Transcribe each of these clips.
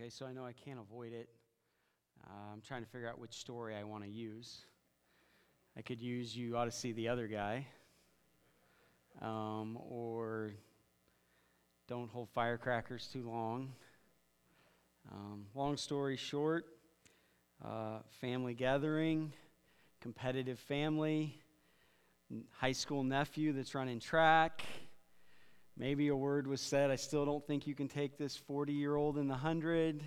Okay, so I know I can't avoid it. Uh, I'm trying to figure out which story I want to use. I could use You Ought to See the Other Guy, um, or Don't Hold Firecrackers Too Long. Um, long story short, uh, family gathering, competitive family, high school nephew that's running track. Maybe a word was said, I still don't think you can take this 40 year old in the 100.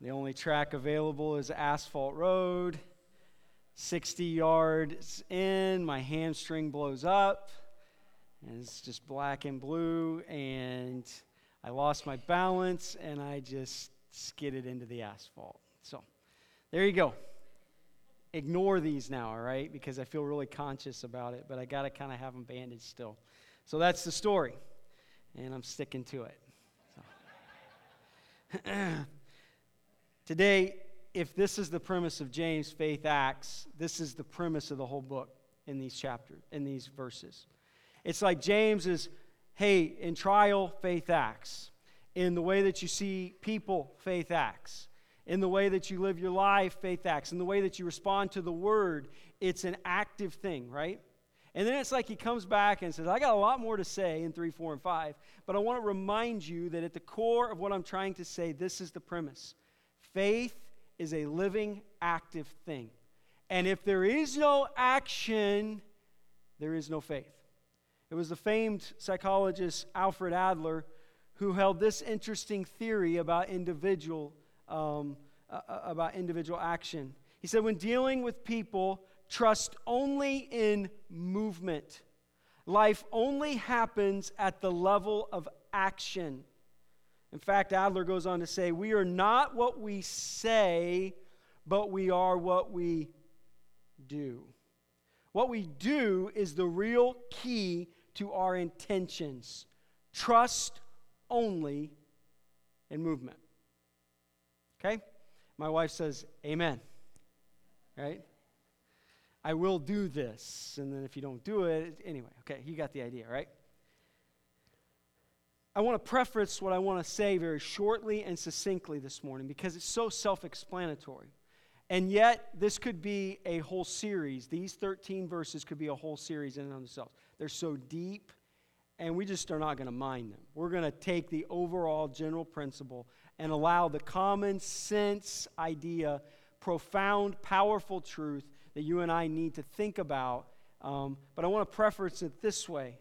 The only track available is asphalt road. 60 yards in, my hamstring blows up, and it's just black and blue, and I lost my balance, and I just skidded into the asphalt. So there you go. Ignore these now, all right, because I feel really conscious about it, but I got to kind of have them bandaged still. So that's the story, and I'm sticking to it. So. Today, if this is the premise of James' faith acts, this is the premise of the whole book in these chapters, in these verses. It's like James is, hey, in trial, faith acts. In the way that you see people, faith acts. In the way that you live your life, faith acts. In the way that you respond to the word, it's an active thing, right? And then it's like he comes back and says, I got a lot more to say in 3, 4, and 5, but I want to remind you that at the core of what I'm trying to say, this is the premise. Faith is a living, active thing. And if there is no action, there is no faith. It was the famed psychologist Alfred Adler who held this interesting theory about individual, um, about individual action. He said, when dealing with people, trust only in movement. Life only happens at the level of action. In fact, Adler goes on to say, We are not what we say, but we are what we do. What we do is the real key to our intentions. Trust only in movement. Okay? My wife says, Amen. Right? I will do this. And then if you don't do it, anyway, okay, you got the idea, right? I want to preface what I want to say very shortly and succinctly this morning because it's so self explanatory. And yet, this could be a whole series. These 13 verses could be a whole series in and of themselves. They're so deep, and we just are not going to mind them. We're going to take the overall general principle and allow the common sense idea, profound, powerful truth that you and I need to think about. Um, but I want to preface it this way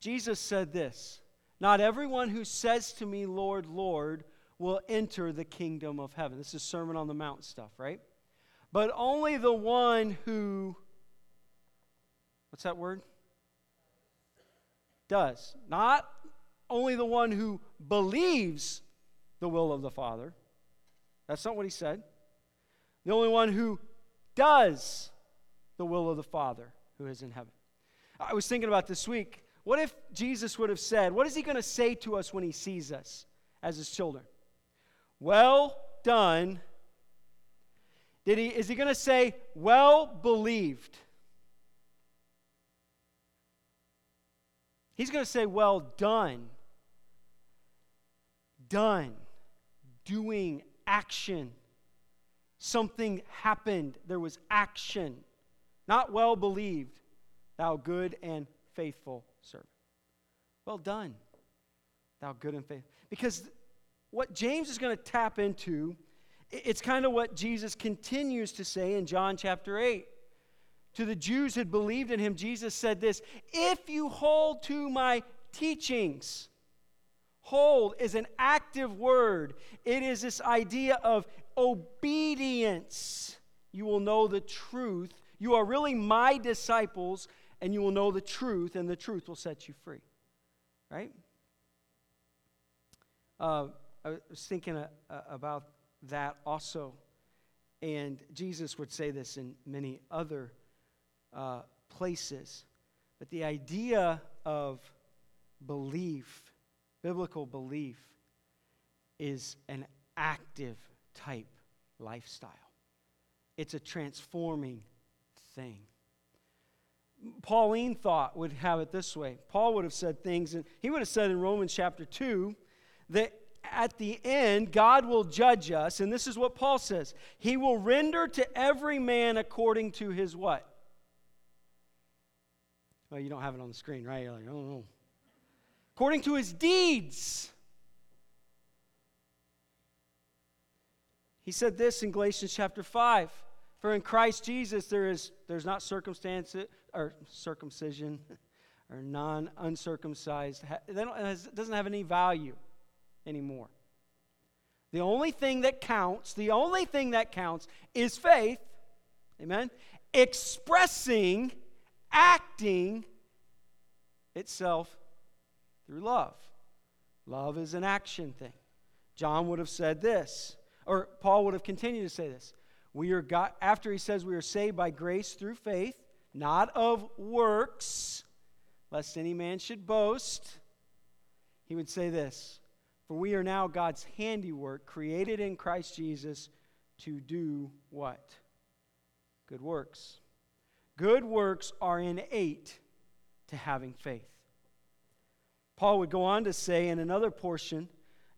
Jesus said this not everyone who says to me, Lord, Lord, will enter the kingdom of heaven. This is Sermon on the Mount stuff, right? But only the one who, what's that word? Does. Not only the one who believes the will of the Father. That's not what he said. The only one who does the will of the Father who is in heaven. I was thinking about this week. What if Jesus would have said, What is he going to say to us when he sees us as his children? Well done. Did he, is he going to say, Well believed? He's going to say, Well done. Done. Doing action. Something happened. There was action. Not well believed. Thou good and faithful servant. Well done, thou good and faithful. Because what James is going to tap into, it's kind of what Jesus continues to say in John chapter 8. To the Jews who had believed in him, Jesus said this If you hold to my teachings, hold is an active word. It is this idea of obedience. You will know the truth. You are really my disciples and you will know the truth, and the truth will set you free. Right? Uh, I was thinking uh, uh, about that also. And Jesus would say this in many other uh, places. But the idea of belief, biblical belief, is an active type lifestyle, it's a transforming thing. Pauline thought would have it this way. Paul would have said things, and he would have said in Romans chapter 2 that at the end, God will judge us, and this is what Paul says He will render to every man according to his what? Well, you don't have it on the screen, right? You're like, oh, no. According to his deeds. He said this in Galatians chapter 5 For in Christ Jesus there is there's not circumstance or circumcision or non uncircumcised. It doesn't have any value anymore. The only thing that counts, the only thing that counts is faith, amen, expressing, acting itself through love. Love is an action thing. John would have said this, or Paul would have continued to say this. We are God, after he says we are saved by grace through faith, not of works, lest any man should boast, he would say this For we are now God's handiwork, created in Christ Jesus to do what? Good works. Good works are innate to having faith. Paul would go on to say in another portion,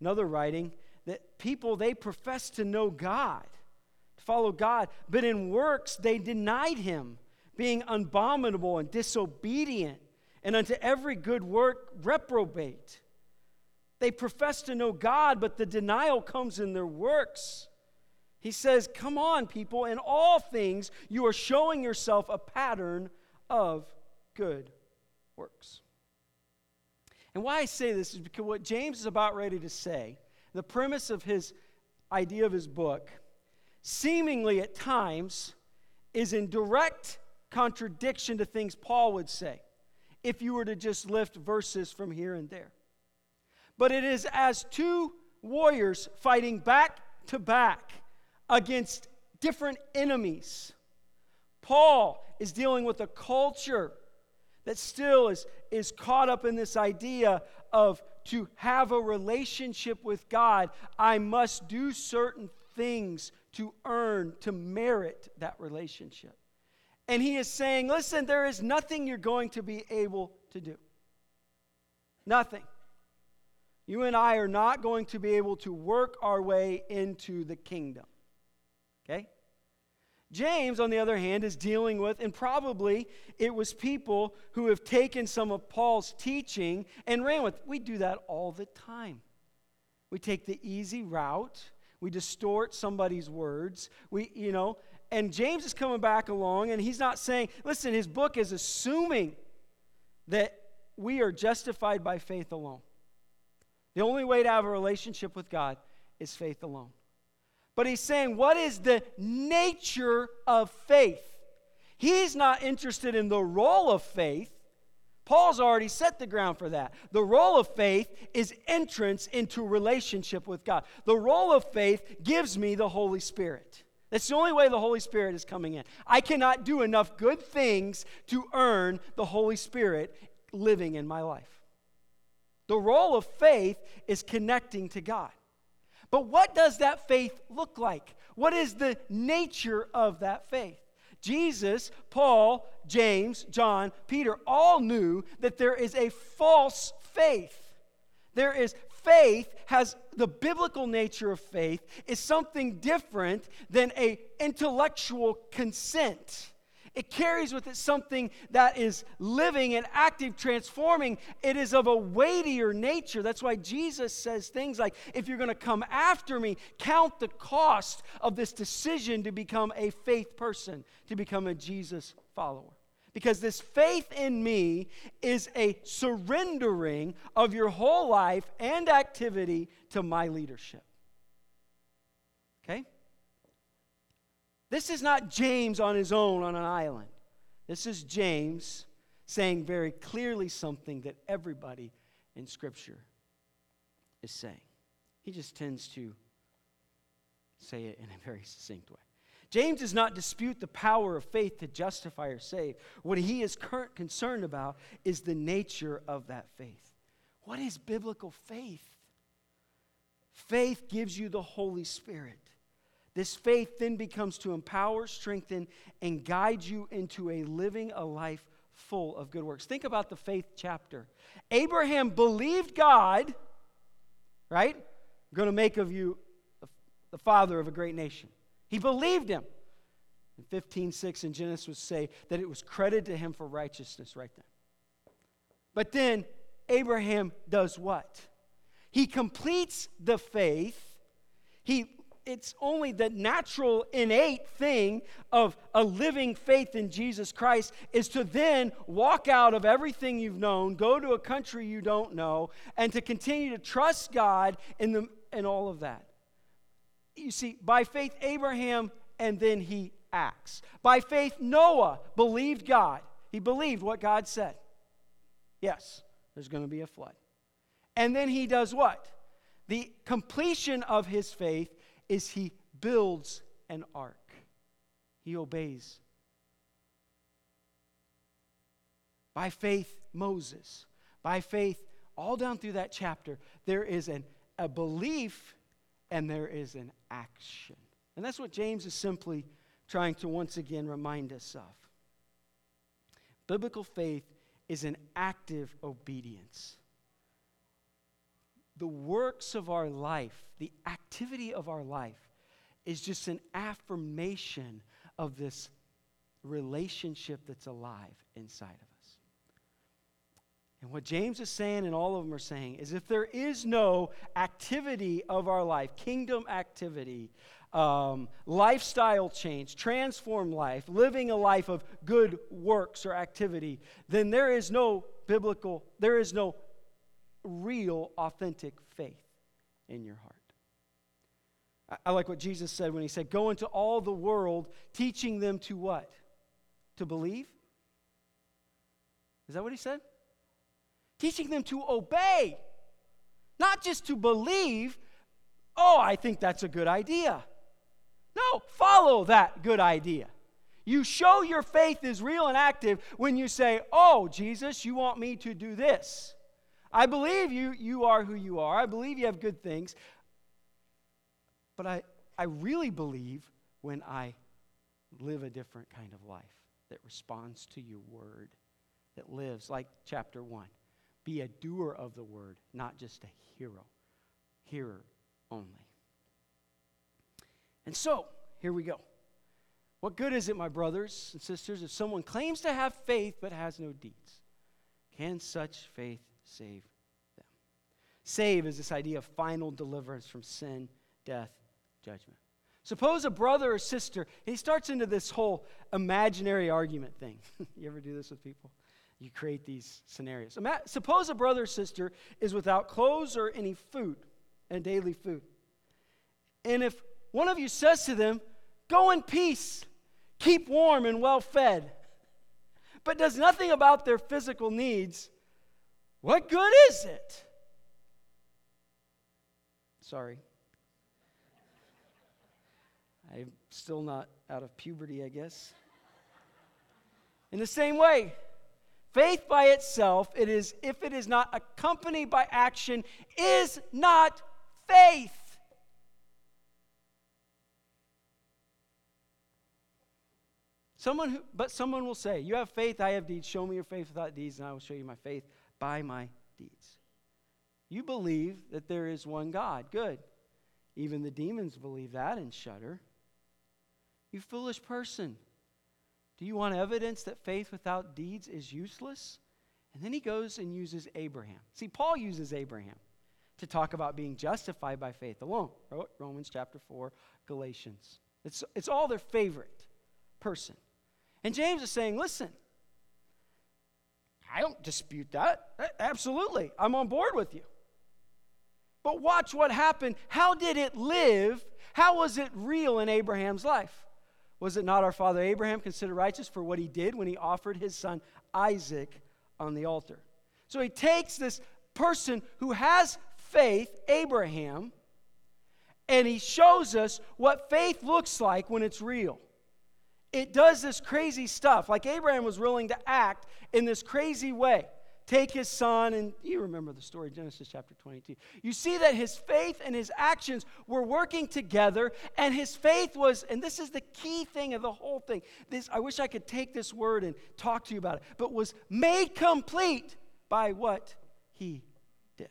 another writing, that people, they profess to know God, to follow God, but in works they denied him, being abominable and disobedient and unto every good work reprobate. They profess to know God, but the denial comes in their works. He says, Come on, people, in all things you are showing yourself a pattern of good works. And why I say this is because what James is about ready to say, the premise of his idea of his book, seemingly at times is in direct contradiction to things Paul would say if you were to just lift verses from here and there. But it is as two warriors fighting back to back against different enemies. Paul is dealing with a culture that still is, is caught up in this idea of to have a relationship with God, I must do certain things to earn, to merit that relationship. And he is saying, listen, there is nothing you're going to be able to do. Nothing. You and I are not going to be able to work our way into the kingdom. Okay? James, on the other hand, is dealing with, and probably it was people who have taken some of Paul's teaching and ran with. We do that all the time. We take the easy route. We distort somebody's words. We, you know, and James is coming back along, and he's not saying, listen, his book is assuming that we are justified by faith alone. The only way to have a relationship with God is faith alone. But he's saying, what is the nature of faith? He's not interested in the role of faith. Paul's already set the ground for that. The role of faith is entrance into relationship with God. The role of faith gives me the Holy Spirit. That's the only way the Holy Spirit is coming in. I cannot do enough good things to earn the Holy Spirit living in my life. The role of faith is connecting to God. But what does that faith look like? What is the nature of that faith? Jesus, Paul, James, John, Peter all knew that there is a false faith. There is faith has the biblical nature of faith is something different than a intellectual consent. It carries with it something that is living and active, transforming. It is of a weightier nature. That's why Jesus says things like, if you're going to come after me, count the cost of this decision to become a faith person, to become a Jesus follower. Because this faith in me is a surrendering of your whole life and activity to my leadership. Okay? This is not James on his own on an island. This is James saying very clearly something that everybody in Scripture is saying. He just tends to say it in a very succinct way. James does not dispute the power of faith to justify or save. What he is concerned about is the nature of that faith. What is biblical faith? Faith gives you the Holy Spirit. This faith then becomes to empower, strengthen, and guide you into a living a life full of good works. Think about the faith chapter. Abraham believed God, right? I'm going to make of you the father of a great nation. He believed him. In 15:6 in Genesis would say that it was credited to him for righteousness right then. But then Abraham does what? He completes the faith. He it's only the natural innate thing of a living faith in Jesus Christ is to then walk out of everything you've known, go to a country you don't know, and to continue to trust God in the in all of that. You see, by faith Abraham and then he acts. By faith, Noah believed God. He believed what God said. Yes, there's going to be a flood. And then he does what? The completion of his faith is he builds an ark, he obeys. By faith, Moses. By faith, all down through that chapter, there is an, a belief and there is an action. And that's what James is simply trying to once again remind us of. Biblical faith is an active obedience. The works of our life, the activity of our life, is just an affirmation of this relationship that's alive inside of us. And what James is saying, and all of them are saying, is if there is no activity of our life, kingdom activity, um, lifestyle change, transform life, living a life of good works or activity, then there is no biblical, there is no real, authentic faith in your heart. I, I like what Jesus said when he said, Go into all the world, teaching them to what? To believe? Is that what he said? Teaching them to obey, not just to believe. Oh, I think that's a good idea. No, follow that good idea. You show your faith is real and active when you say, Oh, Jesus, you want me to do this. I believe you, you are who you are. I believe you have good things. But I, I really believe when I live a different kind of life that responds to your word, that lives like chapter 1. Be a doer of the word, not just a hero, hearer only. And so, here we go. What good is it, my brothers and sisters, if someone claims to have faith but has no deeds? Can such faith save them? Save is this idea of final deliverance from sin, death, judgment. Suppose a brother or sister, he starts into this whole imaginary argument thing. you ever do this with people? You create these scenarios. Suppose a brother or sister is without clothes or any food, and daily food. And if one of you says to them, Go in peace, keep warm and well fed, but does nothing about their physical needs, what good is it? Sorry. I'm still not out of puberty, I guess. In the same way, faith by itself, it is if it is not accompanied by action, is not faith. Someone who, but someone will say, You have faith, I have deeds. Show me your faith without deeds, and I will show you my faith by my deeds. You believe that there is one God. Good. Even the demons believe that and shudder. You foolish person. Do you want evidence that faith without deeds is useless? And then he goes and uses Abraham. See, Paul uses Abraham to talk about being justified by faith alone. Romans chapter 4, Galatians. It's, it's all their favorite person. And James is saying, listen, I don't dispute that. Absolutely. I'm on board with you. But watch what happened. How did it live? How was it real in Abraham's life? Was it not our father Abraham considered righteous for what he did when he offered his son Isaac on the altar? So he takes this person who has faith, Abraham, and he shows us what faith looks like when it's real it does this crazy stuff. Like Abraham was willing to act in this crazy way. Take his son, and you remember the story, Genesis chapter 22. You see that his faith and his actions were working together, and his faith was, and this is the key thing of the whole thing. This, I wish I could take this word and talk to you about it, but was made complete by what he did.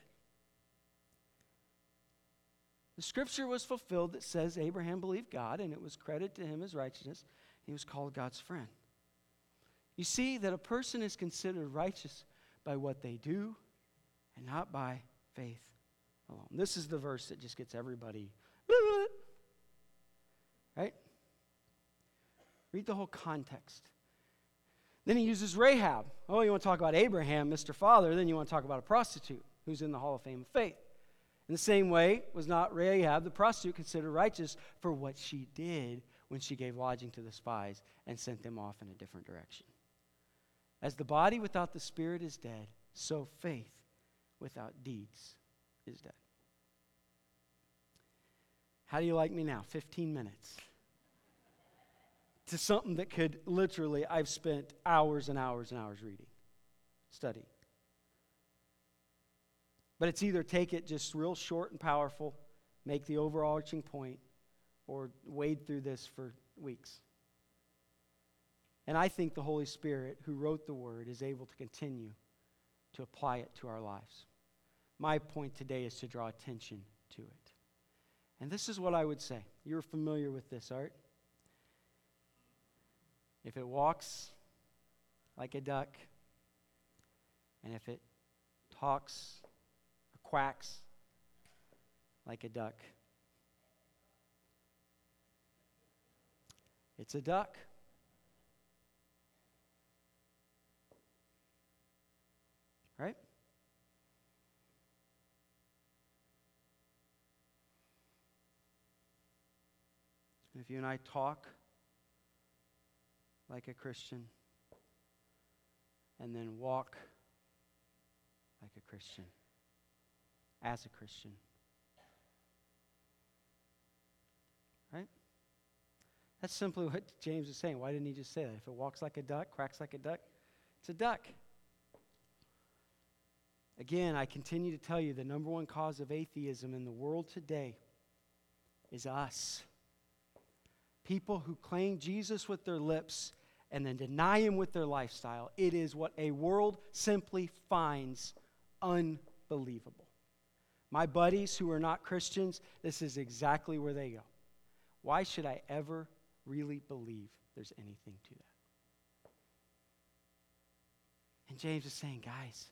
The scripture was fulfilled that says Abraham believed God and it was credited to him as righteousness. He was called God's friend. You see that a person is considered righteous by what they do and not by faith alone. This is the verse that just gets everybody, right? Read the whole context. Then he uses Rahab. Oh, you want to talk about Abraham, Mr. Father, then you want to talk about a prostitute who's in the Hall of Fame of Faith. In the same way, was not Rahab the prostitute considered righteous for what she did when she gave lodging to the spies and sent them off in a different direction? As the body without the spirit is dead, so faith without deeds is dead. How do you like me now? 15 minutes. To something that could literally, I've spent hours and hours and hours reading, studying. But it's either take it just real short and powerful, make the overarching point, or wade through this for weeks. And I think the Holy Spirit, who wrote the Word, is able to continue to apply it to our lives. My point today is to draw attention to it. And this is what I would say. You're familiar with this, Art. If it walks like a duck, and if it talks or quacks like a duck. It's a duck. Right? if you and I talk like a Christian and then walk like a Christian, as a Christian. Right? That's simply what James is saying. Why didn't he just say that? If it walks like a duck, quacks like a duck, it's a duck. Again, I continue to tell you the number one cause of atheism in the world today is us. People who claim Jesus with their lips and then deny him with their lifestyle. It is what a world simply finds unbelievable. My buddies who are not Christians, this is exactly where they go. Why should I ever really believe there's anything to that? And James is saying, guys,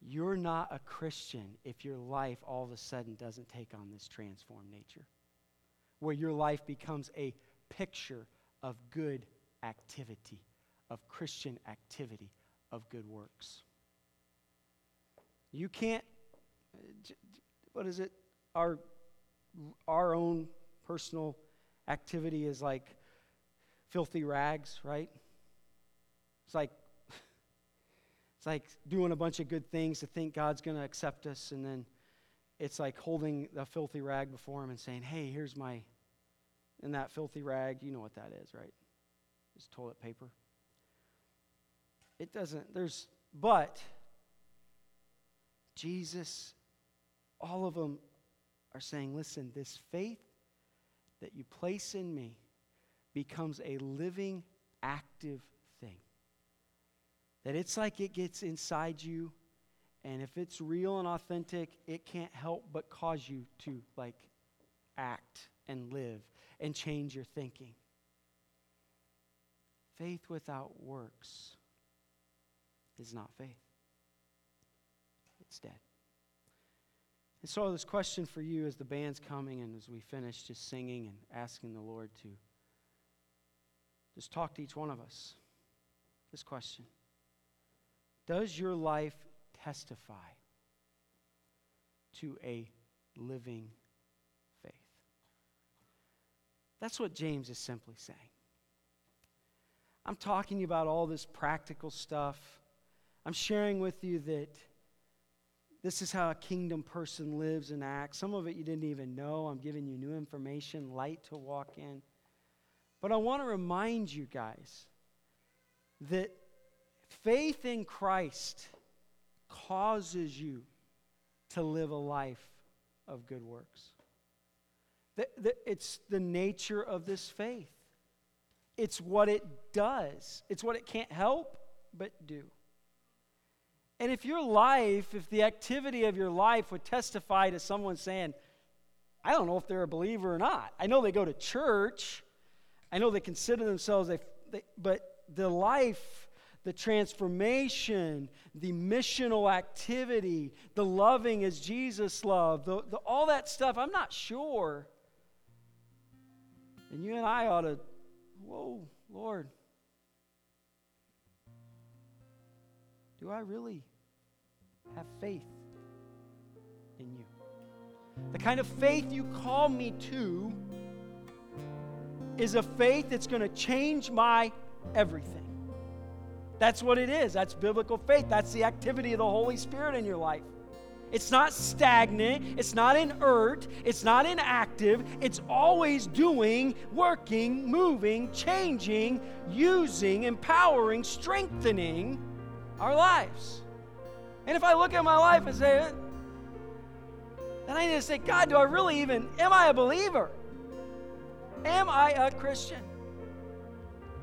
you're not a Christian if your life all of a sudden doesn't take on this transformed nature, where your life becomes a picture of good activity, of Christian activity, of good works. You can't uh, what is it? Our, our own personal activity is like filthy rags, right? It's like it's like doing a bunch of good things to think God's going to accept us, and then it's like holding a filthy rag before Him and saying, "Hey, here's my." And that filthy rag, you know what that is, right? It's toilet paper. It doesn't. There's but Jesus all of them are saying, listen, this faith that you place in me becomes a living, active thing. That it's like it gets inside you, and if it's real and authentic, it can't help but cause you to, like, act and live and change your thinking. Faith without works is not faith, it's dead. And so, this question for you as the band's coming and as we finish just singing and asking the Lord to just talk to each one of us. This question Does your life testify to a living faith? That's what James is simply saying. I'm talking about all this practical stuff. I'm sharing with you that this is how a kingdom person lives and acts. Some of it you didn't even know. I'm giving you new information, light to walk in. But I want to remind you guys that faith in Christ causes you to live a life of good works. It's the nature of this faith. It's what it does. It's what it can't help but do. And if your life, if the activity of your life would testify to someone saying, I don't know if they're a believer or not. I know they go to church. I know they consider themselves, a, they, but the life, the transformation, the missional activity, the loving as Jesus loved, the, the, all that stuff, I'm not sure. And you and I ought to, whoa, Lord, do I really have faith in you? The kind of faith you call me to is a faith that's going to change my everything. That's what it is. That's biblical faith. That's the activity of the Holy Spirit in your life. It's not stagnant, it's not inert, it's not inactive. It's always doing, working, moving, changing, using, empowering, strengthening our lives. And if I look at my life and say, then I need to say, God, do I really even, am I a believer? Am I a Christian?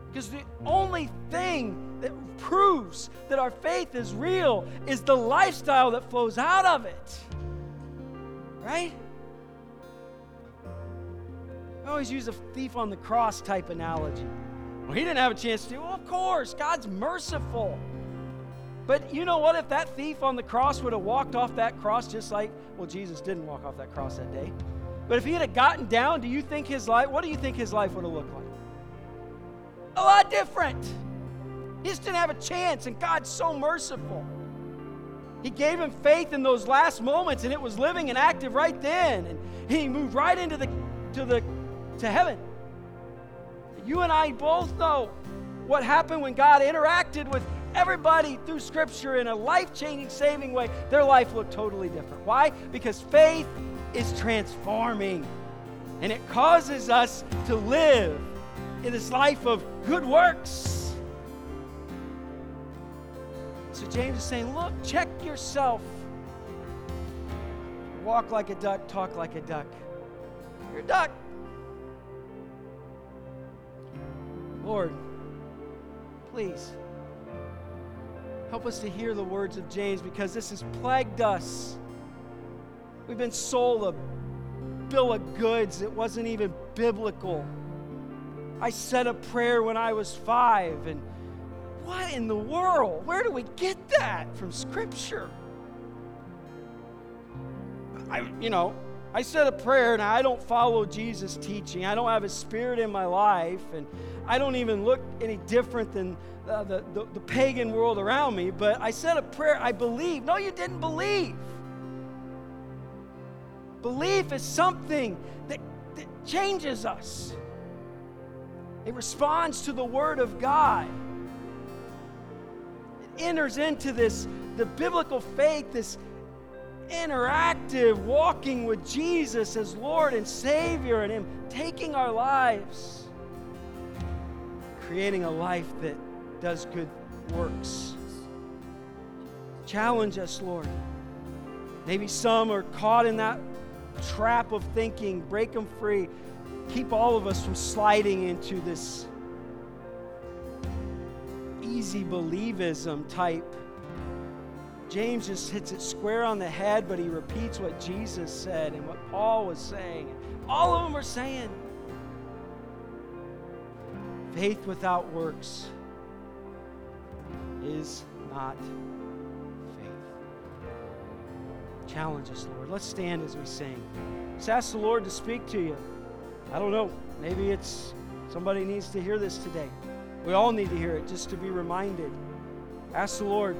Because the only thing that proves that our faith is real is the lifestyle that flows out of it. Right? I always use a thief on the cross type analogy. Well, he didn't have a chance to. Well, of course, God's merciful. But you know what? If that thief on the cross would have walked off that cross just like, well, Jesus didn't walk off that cross that day. But if he had gotten down, do you think his life, what do you think his life would have looked like? A lot different. He just didn't have a chance, and God's so merciful. He gave him faith in those last moments, and it was living and active right then. And he moved right into the to the to heaven. You and I both know what happened when God interacted with everybody through Scripture in a life changing, saving way, their life looked totally different. Why? Because faith is transforming and it causes us to live in this life of good works. So James is saying, look, check yourself. Walk like a duck, talk like a duck. You're a duck. Lord, please Help us to hear the words of James because this has plagued us. We've been sold a bill of goods that wasn't even biblical. I said a prayer when I was five, and what in the world? Where do we get that from Scripture? I, you know, I said a prayer and I don't follow Jesus' teaching. I don't have his spirit in my life, and I don't even look any different than uh, the, the, the pagan world around me, but I said a prayer. I believe. No, you didn't believe. Belief is something that, that changes us, it responds to the Word of God. It enters into this, the biblical faith, this interactive walking with Jesus as Lord and Savior, and Him taking our lives, creating a life that does good works. Challenge us, Lord. Maybe some are caught in that trap of thinking. Break them free. Keep all of us from sliding into this easy believism type. James just hits it square on the head, but he repeats what Jesus said and what Paul was saying. All of them are saying faith without works is not faith. Challenge us, Lord. Let's stand as we sing. Let's ask the Lord to speak to you. I don't know. Maybe it's somebody needs to hear this today. We all need to hear it just to be reminded. Ask the Lord.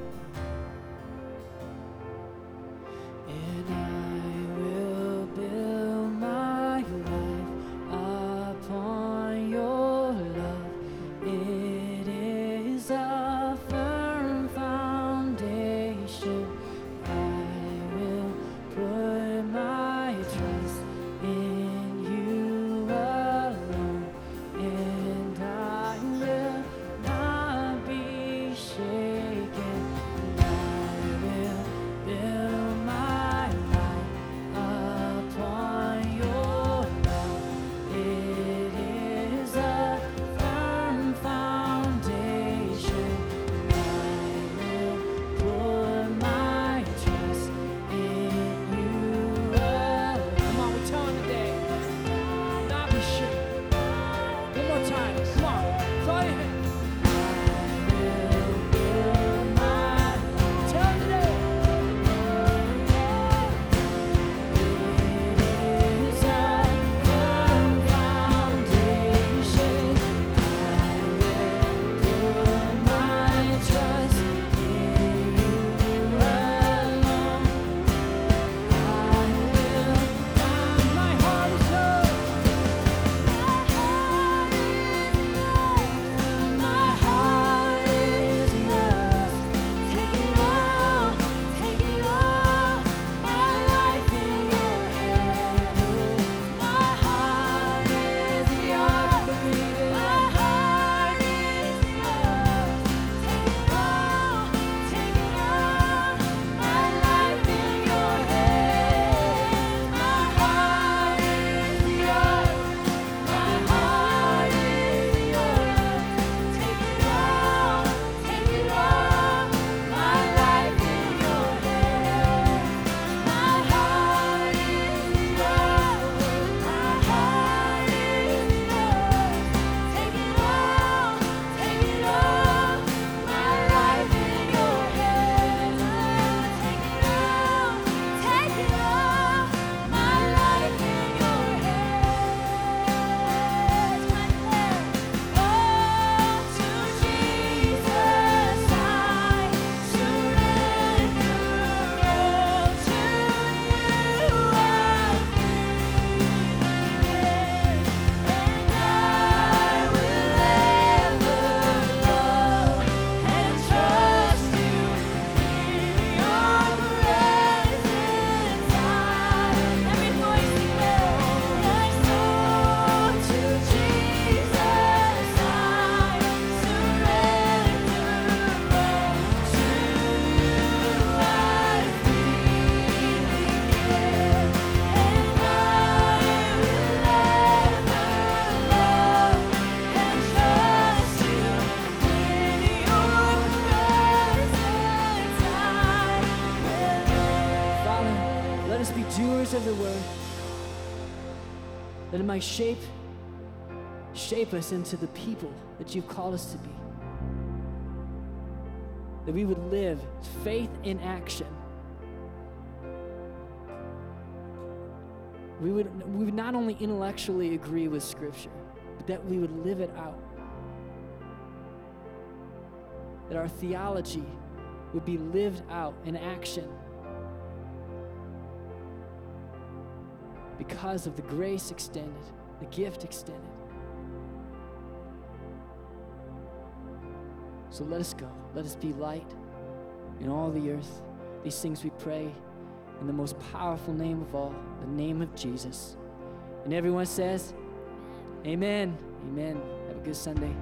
That it might shape shape us into the people that you've called us to be. That we would live faith in action. We would, we would not only intellectually agree with Scripture, but that we would live it out. That our theology would be lived out in action because of the grace extended, the gift extended. So let us go. Let us be light in all the earth. These things we pray in the most powerful name of all, the name of Jesus. And everyone says, Amen. Amen. Have a good Sunday.